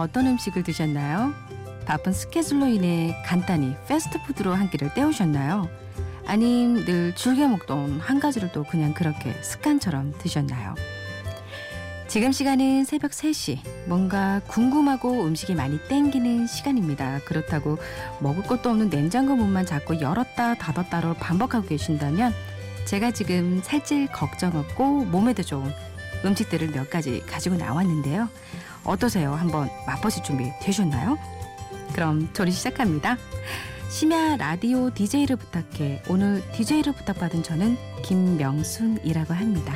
어떤 음식을 드셨나요? 바쁜 스케줄로 인해 간단히 패스트푸드로 한 끼를 때우셨나요? 아님 늘 즐겨 먹던 한 가지를 또 그냥 그렇게 습관처럼 드셨나요? 지금 시간은 새벽 3시. 뭔가 궁금하고 음식이 많이 땡기는 시간입니다. 그렇다고 먹을 것도 없는 냉장고 문만 자꾸 열었다 닫았다로 반복하고 계신다면 제가 지금 살찔 걱정 없고 몸에도 좋은 음식들을 몇 가지 가지고 나왔는데요. 어떠세요? 한번 맛보실 준비 되셨나요? 그럼 조리 시작합니다. 심야 라디오 DJ를 부탁해 오늘 DJ를 부탁받은 저는 김명순이라고 합니다.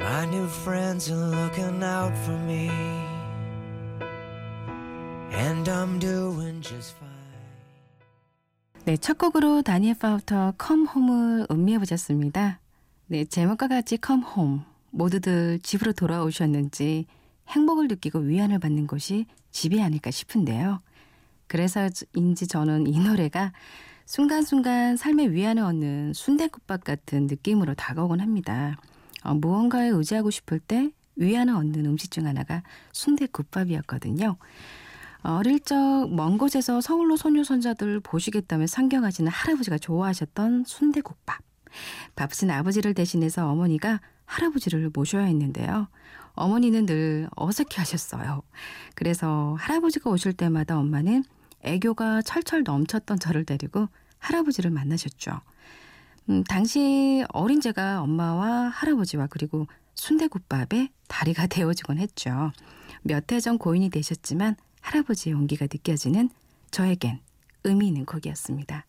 My new friends are looking out for me And I'm doing just fine 네, 첫 곡으로 다니엘 파우터 Come Home을 음미해 보셨습니다. 네, 제목과 같이 come home. 모두들 집으로 돌아오셨는지 행복을 느끼고 위안을 받는 곳이 집이 아닐까 싶은데요. 그래서인지 저는 이 노래가 순간순간 삶의 위안을 얻는 순대국밥 같은 느낌으로 다가오곤 합니다. 어, 무언가에 의지하고 싶을 때 위안을 얻는 음식 중 하나가 순대국밥이었거든요. 어릴 적 먼 곳에서 서울로 소녀손자들 보시겠다며 상경하시는 할아버지가 좋아하셨던 순대국밥. 바쁘신 아버지를 대신해서 어머니가 할아버지를 모셔야 했는데요. 어머니는 늘 어색해 하셨어요. 그래서 할아버지가 오실 때마다 엄마는 애교가 철철 넘쳤던 저를 데리고 할아버지를 만나셨죠. 음, 당시 어린 제가 엄마와 할아버지와 그리고 순대국밥에 다리가 되어주곤 했죠. 몇 해 전 고인이 되셨지만 할아버지의 온기가 느껴지는 저에겐 의미 있는 곡이었습니다.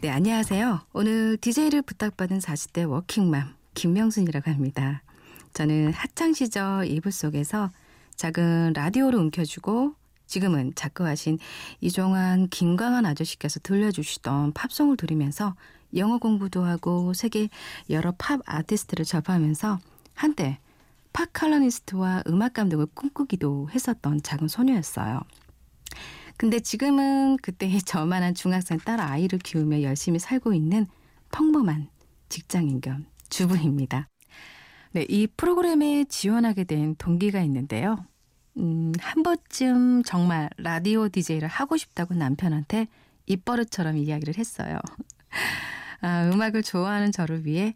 네, 안녕하세요. 오늘 DJ를 부탁받은 40대 워킹맘 김명순이라고 합니다. 저는 학창 시절 이불 속에서 작은 라디오를 움켜주고 지금은 작가하신 이종환, 김광한 아저씨께서 들려주시던 팝송을 들으면서 영어 공부도 하고 세계 여러 팝 아티스트를 접하면서 한때 팝 칼럼니스트와 음악 감독을 꿈꾸기도 했었던 작은 소녀였어요. 근데 지금은 그때의 저만한 중학생 딸 아이를 키우며 열심히 살고 있는 평범한 직장인 겸 주부입니다. 네, 이 프로그램에 지원하게 된 동기가 있는데요. 음, 한 번쯤 정말 라디오 DJ를 하고 싶다고 남편한테 입버릇처럼 이야기를 했어요. 아, 음악을 좋아하는 저를 위해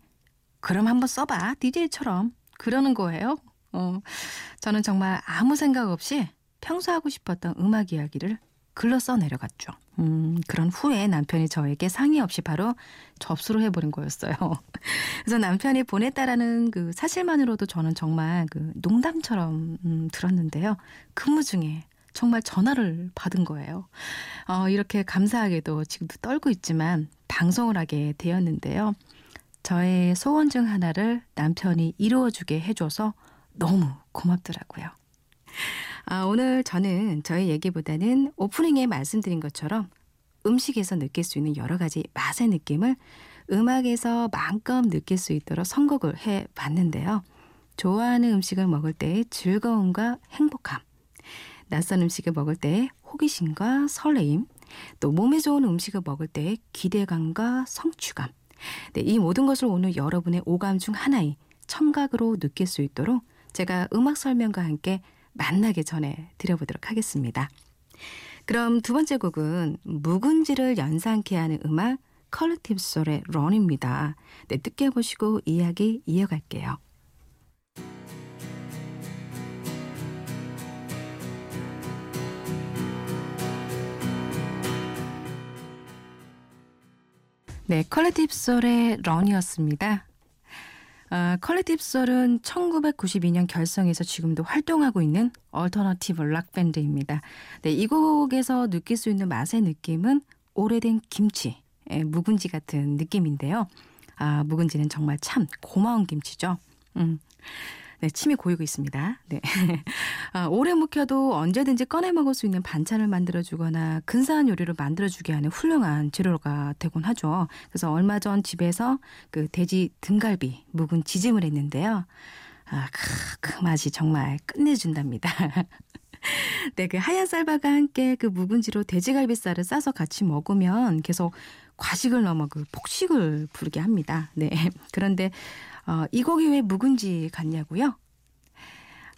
그럼 한번 써봐 DJ처럼 그러는 거예요. 어, 저는 정말 아무 생각 없이 평소 하고 싶었던 음악 이야기를 글로 써 내려갔죠. 음, 그런 후에 남편이 저에게 상의 없이 바로 접수를 해버린 거였어요. 그래서 남편이 보냈다라는 그 사실만으로도 저는 정말 그 농담처럼 음, 들었는데요. 근무 중에 정말 전화를 받은 거예요. 어, 이렇게 감사하게도 지금도 떨고 있지만 방송을 하게 되었는데요. 저의 소원 중 하나를 남편이 이루어주게 해줘서 너무 고맙더라고요. 아, 오늘 저는 저의 얘기보다는 오프닝에 말씀드린 것처럼 음식에서 느낄 수 있는 여러 가지 맛의 느낌을 음악에서 마음껏 느낄 수 있도록 선곡을 해 봤는데요. 좋아하는 음식을 먹을 때의 즐거움과 행복함, 낯선 음식을 먹을 때의 호기심과 설레임, 또 몸에 좋은 음식을 먹을 때의 기대감과 성취감. 네, 이 모든 것을 오늘 여러분의 오감 중 하나의 청각으로 느낄 수 있도록 제가 음악 설명과 함께 맛나게 전해 드려보도록 하겠습니다. 그럼 두 번째 곡은 묵은지를 연상케 하는 음악 Collective Soul의 Run입니다. 네, 뜻해 보시고 이야기 이어갈게요. 네, Collective Soul의 Run이었습니다. 아, Collective Soul은 1992년 결성해서 지금도 활동하고 있는 얼터너티브 락 밴드입니다. 네, 이 곡에서 느낄 수 있는 맛의 느낌은 오래된 김치, 예, 묵은지 같은 느낌인데요. 아, 묵은지는 정말 참 고마운 김치죠. 음. 네, 침이 고이고 있습니다. 네. 아, 오래 묵혀도 언제든지 꺼내 먹을 수 있는 반찬을 만들어 주거나 근사한 요리를 만들어 주게 하는 훌륭한 재료가 되곤 하죠. 그래서 얼마 전 집에서 그 돼지 등갈비 묵은 지짐을 했는데요. 아, 그, 그 맛이 정말 끝내준답니다. 네, 그 하얀 쌀밥과 함께 그 묵은지로 돼지갈비살을 싸서 같이 먹으면 계속 과식을 넘어 그 폭식을 부르게 합니다. 네. 그런데 어, 이 곡이 왜 묵은지 같냐고요?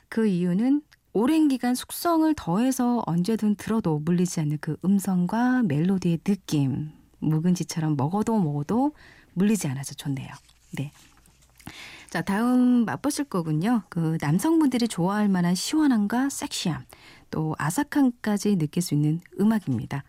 그 이유는 오랜 기간 숙성을 더해서 언제든 들어도 물리지 않는 그 음성과 멜로디의 느낌. 묵은지처럼 먹어도 먹어도 물리지 않아서 좋네요. 네. 자, 다음 맛보실 곡은요. 그 남성분들이 좋아할 만한 시원함과 섹시함, 또 아삭함까지 느낄 수 있는 음악입니다.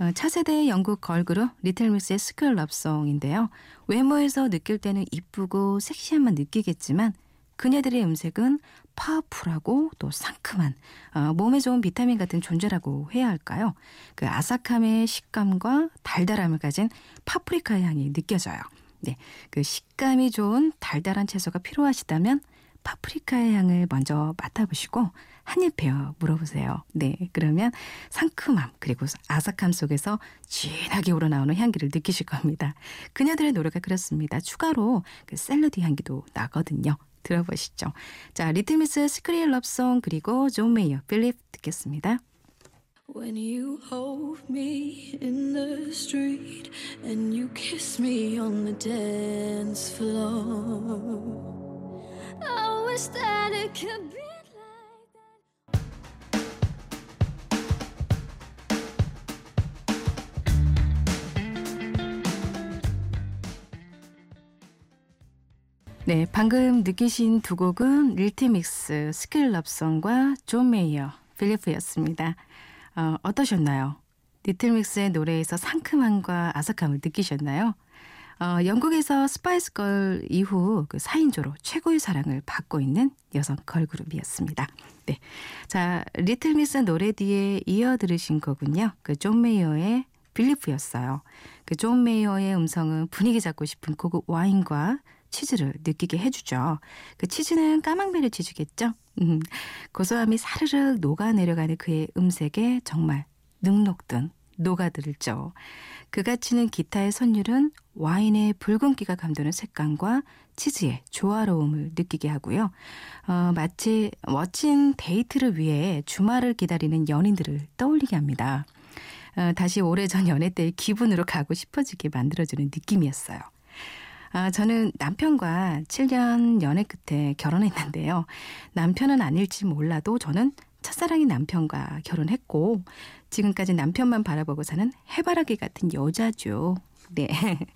어, 차세대 영국 걸그룹 리틀미스의 스쿨 럽송인데요. 외모에서 느낄 때는 이쁘고 섹시함만 느끼겠지만 그녀들의 음색은 파워풀하고 또 상큼한 어, 몸에 좋은 비타민 같은 존재라고 해야 할까요? 그 아삭함의 식감과 달달함을 가진 파프리카 향이 느껴져요. 네, 그 식감이 좋은 달달한 채소가 필요하시다면 파프리카의 향을 먼저 맡아보시고 한입 베어 물어보세요. 네, 그러면 상큼함 그리고 아삭함 속에서 진하게 우러나오는 향기를 느끼실 겁니다. 그녀들의 노래가 그렇습니다. 추가로 그 샐러드 향기도 나거든요. 들어보시죠. 자, Little Mix Secret Love Song 그리고 존 메이어 Belief 듣겠습니다. When you hold me in the street and you kiss me on the dance floor, I wish that it could be. 네, 방금 느끼신 두 곡은 릴티믹스, 스킬럽송과 존 메이어, Belief였습니다. 어, 어떠셨나요? Little Mix의 노래에서 상큼함과 아삭함을 느끼셨나요? 어, 영국에서 Spice Girl 이후 그 4인조로 최고의 사랑을 받고 있는 여성 걸그룹이었습니다. 네. 자, Little Mix 노래 뒤에 이어 들으신 곡은요. 그 존 메이어의 Belief였어요. 그 존 메이어의 음성은 분위기 잡고 싶은 고급 와인과 치즈를 느끼게 해주죠. 그 치즈는 까망베르 치즈겠죠? 음, 고소함이 사르르 녹아내려가는 그의 음색에 정말 눅눅든 녹아들죠. 그가 치는 기타의 선율은 와인의 붉은기가 감도는 색감과 치즈의 조화로움을 느끼게 하고요. 어, 마치 멋진 데이트를 위해 주말을 기다리는 연인들을 떠올리게 합니다. 어, 다시 오래전 연애 때의 기분으로 가고 싶어지게 만들어주는 느낌이었어요. 아, 저는 남편과 7년 연애 끝에 결혼했는데요. 남편은 아닐지 몰라도 저는 첫사랑인 남편과 결혼했고 지금까지 남편만 바라보고 사는 해바라기 같은 여자죠. 네.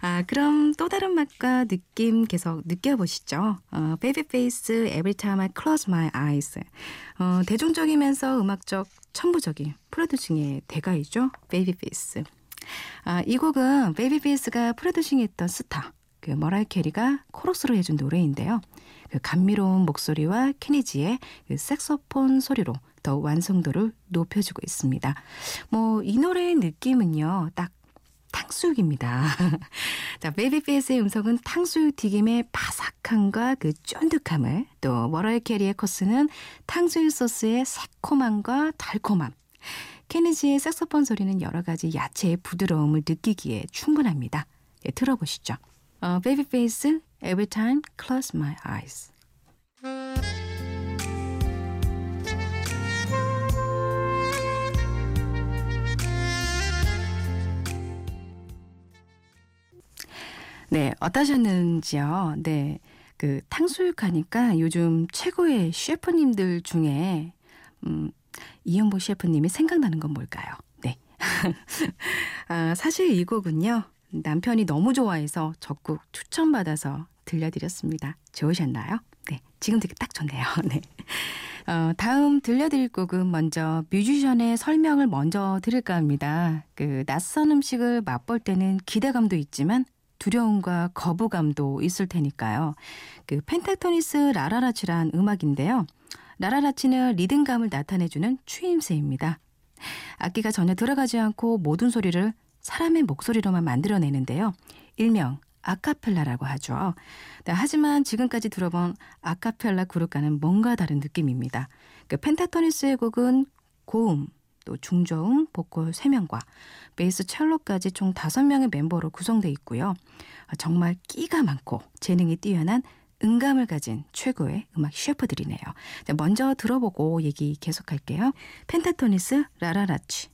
아, 그럼 또 다른 맛과 느낌 계속 느껴보시죠. 어, Babyface Every Time I Close My Eyes. 어, 대중적이면서 음악적 천부적인 프로듀싱의 대가이죠. Babyface. 아, 이 곡은 베이비페이스가 프로듀싱했던 스타 그 머라이어 캐리가 코러스로 해준 노래인데요. 그 감미로운 목소리와 케니지의 그 색소폰 소리로 더 완성도를 높여주고 있습니다. 뭐 이 노래의 느낌은요, 딱 탕수육입니다. 자, 베이비페이스의 음성은 탕수육 튀김의 바삭함과 그 쫀득함을 또 머라이어 캐리의 코러스는 탕수육 소스의 새콤함과 달콤함 케니지의 색소폰 소리는 여러 가지 야채의 부드러움을 느끼기에 충분합니다. 예, 들어보시죠. 어, Babyface, Every Time Close My Eyes. 네, 어떠셨는지요? 네. 그 탕수육 하니까 요즘 최고의 셰프님들 중에 음, 이현보 셰프님이 생각나는 건 뭘까요? 네. 아, 사실 이 곡은요. 남편이 너무 좋아해서 적극 추천받아서 들려드렸습니다. 좋으셨나요? 네. 지금 듣기 딱 좋네요. 네. 어, 다음 들려드릴 곡은 먼저 뮤지션의 설명을 먼저 드릴까 합니다. 그 낯선 음식을 맛볼 때는 기대감도 있지만 두려움과 거부감도 있을 테니까요. 그 펜타토니스 라라라치란 음악인데요. 라라라치는 리듬감을 나타내주는 추임새입니다. 악기가 전혀 들어가지 않고 모든 소리를 사람의 목소리로만 만들어내는데요. 일명 아카펠라라고 하죠. 네, 하지만 지금까지 들어본 아카펠라 그룹과는 뭔가 다른 느낌입니다. 그 펜타토니스의 곡은 고음, 또 중저음, 보컬 3명과 베이스 첼로까지 총 5명의 멤버로 구성되어 있고요. 정말 끼가 많고 재능이 뛰어난 음감을 가진 최고의 음악 셰프들이네요. 먼저 들어보고 얘기 계속할게요. 펜타토니스 라라라치.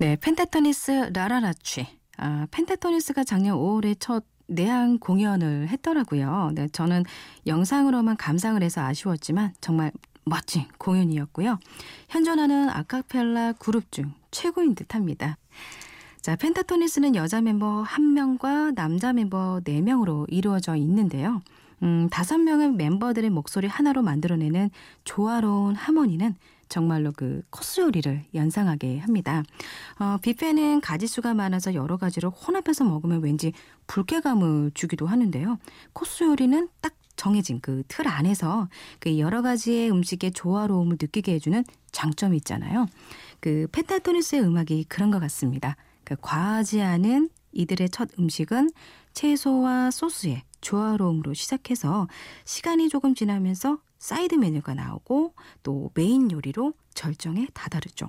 네, 펜타토니스 라라라취. 아, 펜타토니스가 작년 5월에 첫 내한 공연을 했더라고요. 네, 저는 영상으로만 감상을 해서 아쉬웠지만 정말 멋진 공연이었고요. 현존하는 아카펠라 그룹 중 최고인 듯 합니다. 자, 펜타토니스는 여자 멤버 1명과 남자 멤버 4명으로 이루어져 있는데요. 음, 5명의 멤버들의 목소리 하나로 만들어내는 조화로운 하모니는 정말로 그 코스 요리를 연상하게 합니다. 어, 뷔페는 가지수가 많아서 여러 가지를 혼합해서 먹으면 왠지 불쾌감을 주기도 하는데요. 코스 요리는 딱 정해진 그 틀 안에서 그 여러 가지의 음식의 조화로움을 느끼게 해주는 장점이 있잖아요. 그 Pentatonix의 음악이 그런 것 같습니다. 그 과하지 않은 이들의 첫 음식은 채소와 소스의 조화로움으로 시작해서 시간이 조금 지나면서 사이드 메뉴가 나오고 또 메인 요리로 절정에 다다르죠.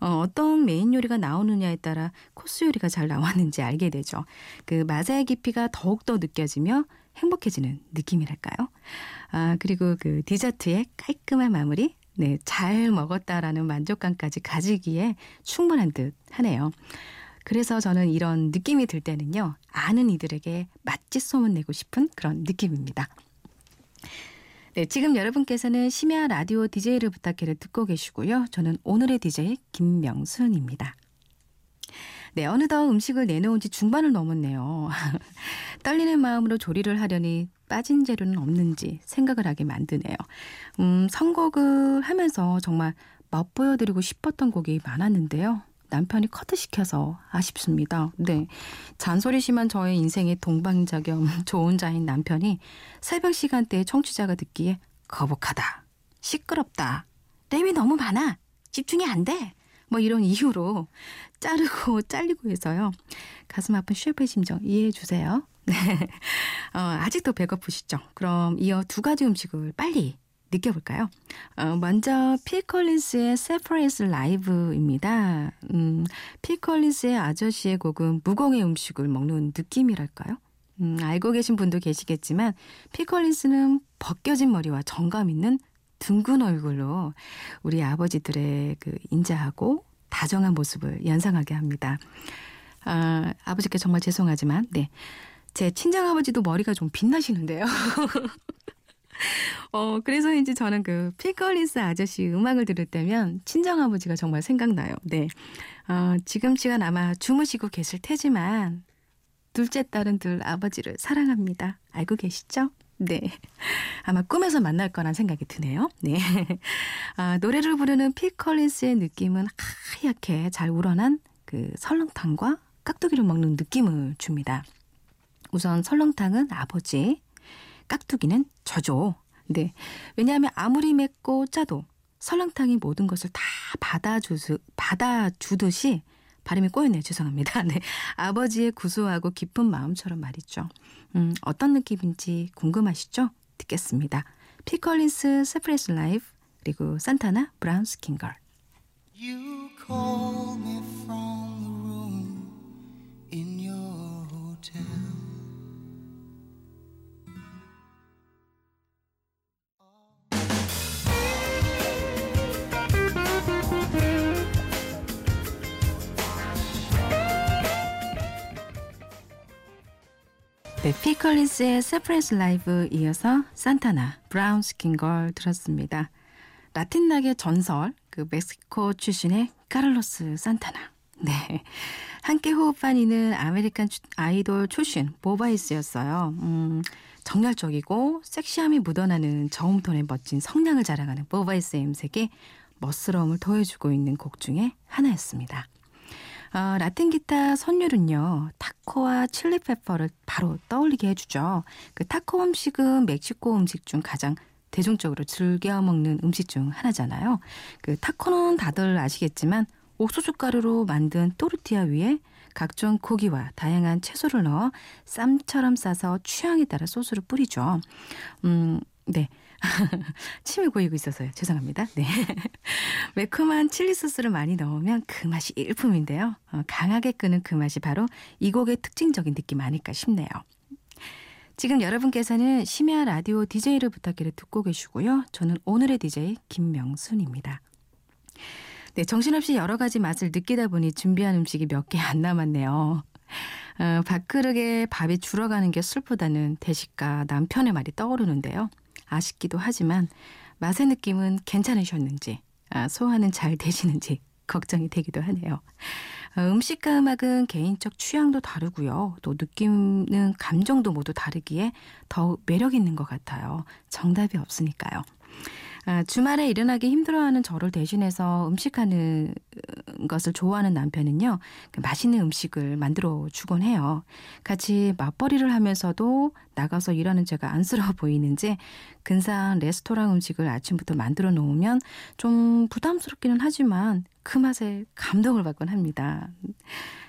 어, 어떤 메인 요리가 나오느냐에 따라 코스 요리가 잘 나왔는지 알게 되죠. 그 맛의 깊이가 더욱더 느껴지며 행복해지는 느낌이랄까요? 아, 그리고 그 디저트의 깔끔한 마무리, 네, 잘 먹었다라는 만족감까지 가지기에 충분한 듯 하네요. 그래서 저는 이런 느낌이 들 때는요, 아는 이들에게 맛집 소문 내고 싶은 그런 느낌입니다. 네, 지금 여러분께서는 심야 라디오 DJ를 부탁해를 듣고 계시고요. 저는 오늘의 DJ 김명순입니다. 네, 어느덧 음식을 내놓은 지 중반을 넘었네요. 떨리는 마음으로 조리를 하려니 빠진 재료는 없는지 생각을 하게 만드네요. 음, 선곡을 하면서 정말 맛보여드리고 싶었던 곡이 많았는데요. 남편이 커트시켜서 아쉽습니다. 네. 잔소리 심한 저의 인생의 동반자 겸 좋은 자인 남편이 새벽 시간대에 청취자가 듣기에 거북하다. 시끄럽다. 램이 너무 많아. 집중이 안 돼. 뭐 이런 이유로 자르고 잘리고 해서요. 가슴 아픈 셰프의 심정 이해해 주세요. 네. 어, 아직도 배고프시죠? 그럼 이어 두 가지 음식을 빨리 느껴볼까요? 어, 먼저 필컬린스의 세퍼레이스 라이브입니다. 음, 필컬린스의 아저씨의 곡은 무공의 음식을 먹는 느낌이랄까요? 음, 알고 계신 분도 계시겠지만 필컬린스는 벗겨진 머리와 정감 있는 둥근 얼굴로 우리 아버지들의 그 인자하고 다정한 모습을 연상하게 합니다. 아, 아버지께 정말 죄송하지만, 네. 제 친정 아버지도 머리가 좀 빛나시는데요. 어, 그래서 이제 저는 그 필컬리스 아저씨 음악을 들을 때면 친정아버지가 정말 생각나요. 네. 어, 지금 시간 아마 주무시고 계실 테지만 둘째 딸은 들 아버지를 사랑합니다. 알고 계시죠? 네. 아마 꿈에서 만날 거란 생각이 드네요. 네. 아, 노래를 부르는 필컬리스의 느낌은 하얗게 잘 우러난 그 설렁탕과 깍두기를 먹는 느낌을 줍니다. 우선 설렁탕은 아버지, 깍두기는 저죠. 네. 왜냐하면 아무리 맵고 짜도 설렁탕이 모든 것을 다 받아주듯, 받아주듯이 발음이 꼬였네요. 죄송합니다. 네. 아버지의 구수하고 깊은 마음처럼 말이죠. 음, 어떤 느낌인지 궁금하시죠? 듣겠습니다. 필 콜린스 Separate Lives 그리고 산타나 Brown Skin Girl. You call me 네, 필 콜린스의 Separate Lives 이어서 산타나, Brown Skin Girl 들었습니다. 라틴 락의 전설, 그 멕시코 출신의 카를로스 산타나. 네. 함께 호흡한 이는 아메리칸 아이돌 출신 보 바이스였어요. 음, 정열적이고 섹시함이 묻어나는 저음톤의 멋진 성량을 자랑하는 보 바이스의 음색에 멋스러움을 더해주고 있는 곡 중에 하나였습니다. 어, 라틴 기타 선율은요, 타코와 칠리페퍼를 바로 떠올리게 해주죠. 그 타코 음식은 멕시코 음식 중 가장 대중적으로 즐겨 먹는 음식 중 하나잖아요. 그 타코는 다들 아시겠지만 옥수수 가루로 만든 또르티아 위에 각종 고기와 다양한 채소를 넣어 쌈처럼 싸서 취향에 따라 소스를 뿌리죠. 음, 네. 침이 고이고 있어서요. 죄송합니다. 네. 매콤한 칠리 소스를 많이 넣으면 그 맛이 일품인데요. 어, 강하게 끄는 그 맛이 바로 이 곡의 특징적인 느낌 아닐까 싶네요. 지금 여러분께서는 심야 라디오 DJ를 부탁해를 듣고 계시고요. 저는 오늘의 DJ 김명순입니다. 네, 정신없이 여러 가지 맛을 느끼다 보니 준비한 음식이 몇 개 안 남았네요. 어, 밥그릇에 밥이 줄어가는 게 슬프다는 대식가 남편의 말이 떠오르는데요. 아쉽기도 하지만 맛의 느낌은 괜찮으셨는지, 아, 소화는 잘 되시는지 걱정이 되기도 하네요. 어, 음식과 음악은 개인적 취향도 다르고요. 또 느끼는 감정도 모두 다르기에 더욱 매력 있는 것 같아요. 정답이 없으니까요. 아, 주말에 일어나기 힘들어하는 저를 대신해서 음식하는 것을 좋아하는 남편은요, 그 맛있는 음식을 만들어 주곤 해요. 같이 맞벌이를 하면서도 나가서 일하는 제가 안쓰러워 보이는지 근사한 레스토랑 음식을 아침부터 만들어 놓으면 좀 부담스럽기는 하지만 그 맛에 감동을 받곤 합니다.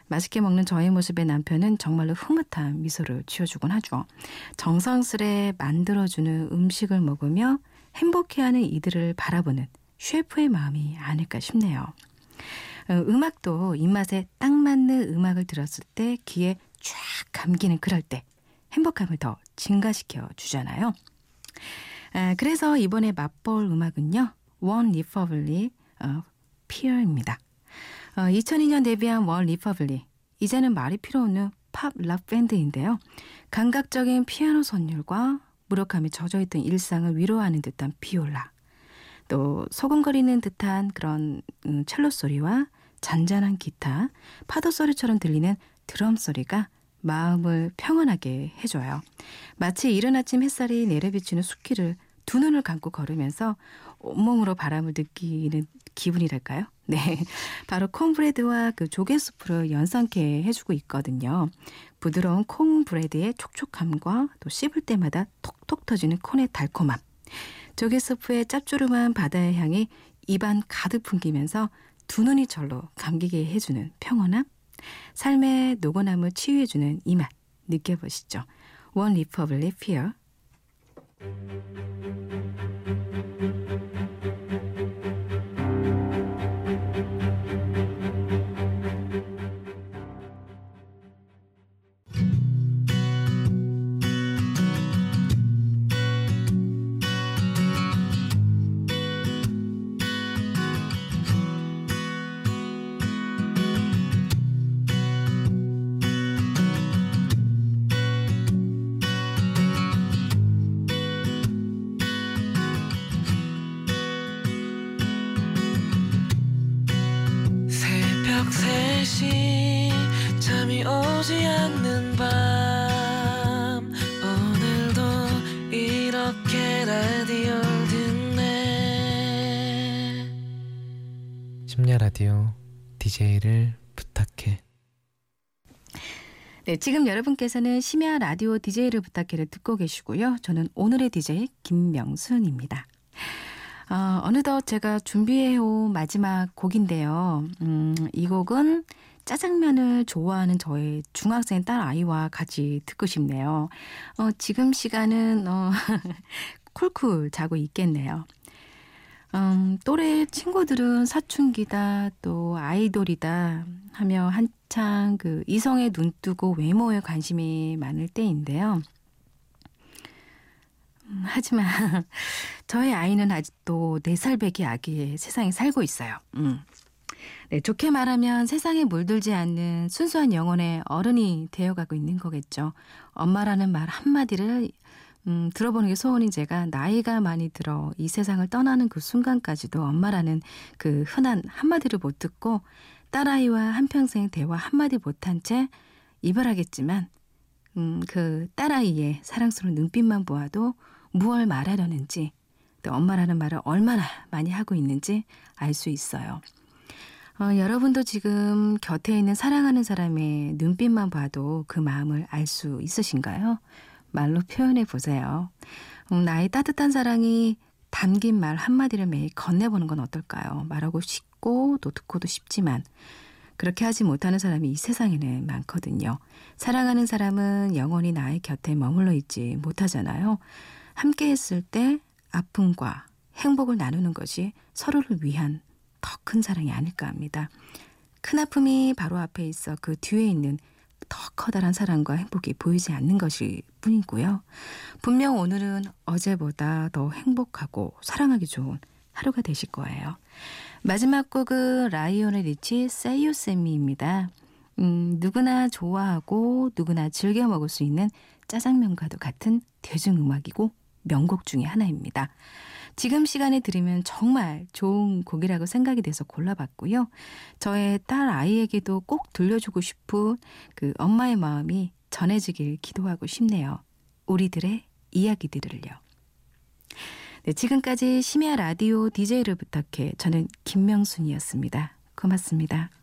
맛있게 먹는 저의 모습에 남편은 정말로 흐뭇한 미소를 지어주곤 하죠. 정성스레 만들어주는 음식을 먹으며 행복해하는 이들을 바라보는 셰프의 마음이 아닐까 싶네요. 어, 음악도 입맛에 딱 맞는 음악을 들었을 때 귀에 쫙 감기는 그럴 때 행복감을 더 증가시켜 주잖아요. 아, 그래서 이번에 맛볼 음악은요. OneRepublic 어, Fear입니다. 어, 2002년 데뷔한 OneRepublic. 이제는 말이 필요 없는 팝 락 밴드인데요. 감각적인 피아노 선율과 무력함에 젖어있던 일상을 위로하는 듯한 비올라. 또 소곤거리는 듯한 그런 음, 첼로 소리와 잔잔한 기타, 파도 소리처럼 들리는 드럼 소리가 마음을 평온하게 해줘요. 마치 이른 아침 햇살이 내려비치는 숲길을 두 눈을 감고 걸으면서 온몸으로 바람을 느끼는 기분이랄까요? 네. 바로 콩브레드와 그 조개수프를 연상케 해주고 있거든요. 부드러운 콩브레드의 촉촉함과 또 씹을 때마다 톡톡 터지는 콘의 달콤함. 조개수프의 짭조름한 바다의 향이 입안 가득 풍기면서 두 눈이 절로 감기게 해주는 평온함. 삶의 노곤함을 치유해주는 이 맛 느껴보시죠. 원 리퍼블릭 피어. DJ를 부탁해. 네, 지금 여러분께서는 심야 라디오 DJ를 부탁해를 듣고 계시고요. 저는 오늘의 DJ 김명순입니다. 어, 어느덧 제가 준비해온 마지막 곡인데요. 음, 이 곡은 짜장면을 좋아하는 저의 중학생 딸 아이와 같이 듣고 싶네요. 어, 지금 시간은 어, 쿨쿨 자고 있겠네요. 음, 또래 친구들은 사춘기다, 또 아이돌이다 하며 한창 그 이성에 눈 뜨고 외모에 관심이 많을 때인데요. 음, 하지만 저의 아이는 아직도 4살 배기 아기의 세상에 살고 있어요. 음. 네, 좋게 말하면 세상에 물들지 않는 순수한 영혼의 어른이 되어가고 있는 거겠죠. 엄마라는 말 한마디를 음, 들어보는 게 소원인 제가 나이가 많이 들어 이 세상을 떠나는 그 순간까지도 엄마라는 그 흔한 한마디를 못 듣고 딸아이와 한평생 대화 한마디 못한 채 이별하겠지만 음, 그 딸아이의 사랑스러운 눈빛만 보아도 무얼 말하려는지 또 엄마라는 말을 얼마나 많이 하고 있는지 알 수 있어요. 어, 여러분도 지금 곁에 있는 사랑하는 사람의 눈빛만 봐도 그 마음을 알 수 있으신가요? 말로 표현해 보세요. 음, 나의 따뜻한 사랑이 담긴 말 한마디를 매일 건네보는 건 어떨까요? 말하고 싶고 또 듣고도 싶지만 그렇게 하지 못하는 사람이 이 세상에는 많거든요. 사랑하는 사람은 영원히 나의 곁에 머물러 있지 못하잖아요. 함께 했을 때 아픔과 행복을 나누는 것이 서로를 위한 더 큰 사랑이 아닐까 합니다. 큰 아픔이 바로 앞에 있어 그 뒤에 있는 더 커다란 사랑과 행복이 보이지 않는 것일 뿐이고요. 분명 오늘은 어제보다 더 행복하고 사랑하기 좋은 하루가 되실 거예요. 마지막 곡은 라이오넬 리치 세이유 쌤미입니다. 음, 누구나 좋아하고 누구나 즐겨 먹을 수 있는 짜장면과도 같은 대중음악이고 명곡 중의 하나입니다. 지금 시간에 들으면 정말 좋은 곡이라고 생각이 돼서 골라봤고요. 저의 딸 아이에게도 꼭 들려주고 싶은 그 엄마의 마음이 전해지길 기도하고 싶네요. 우리들의 이야기들을요. 네, 지금까지 심야 라디오 DJ를 부탁해 저는 김명순이었습니다. 고맙습니다.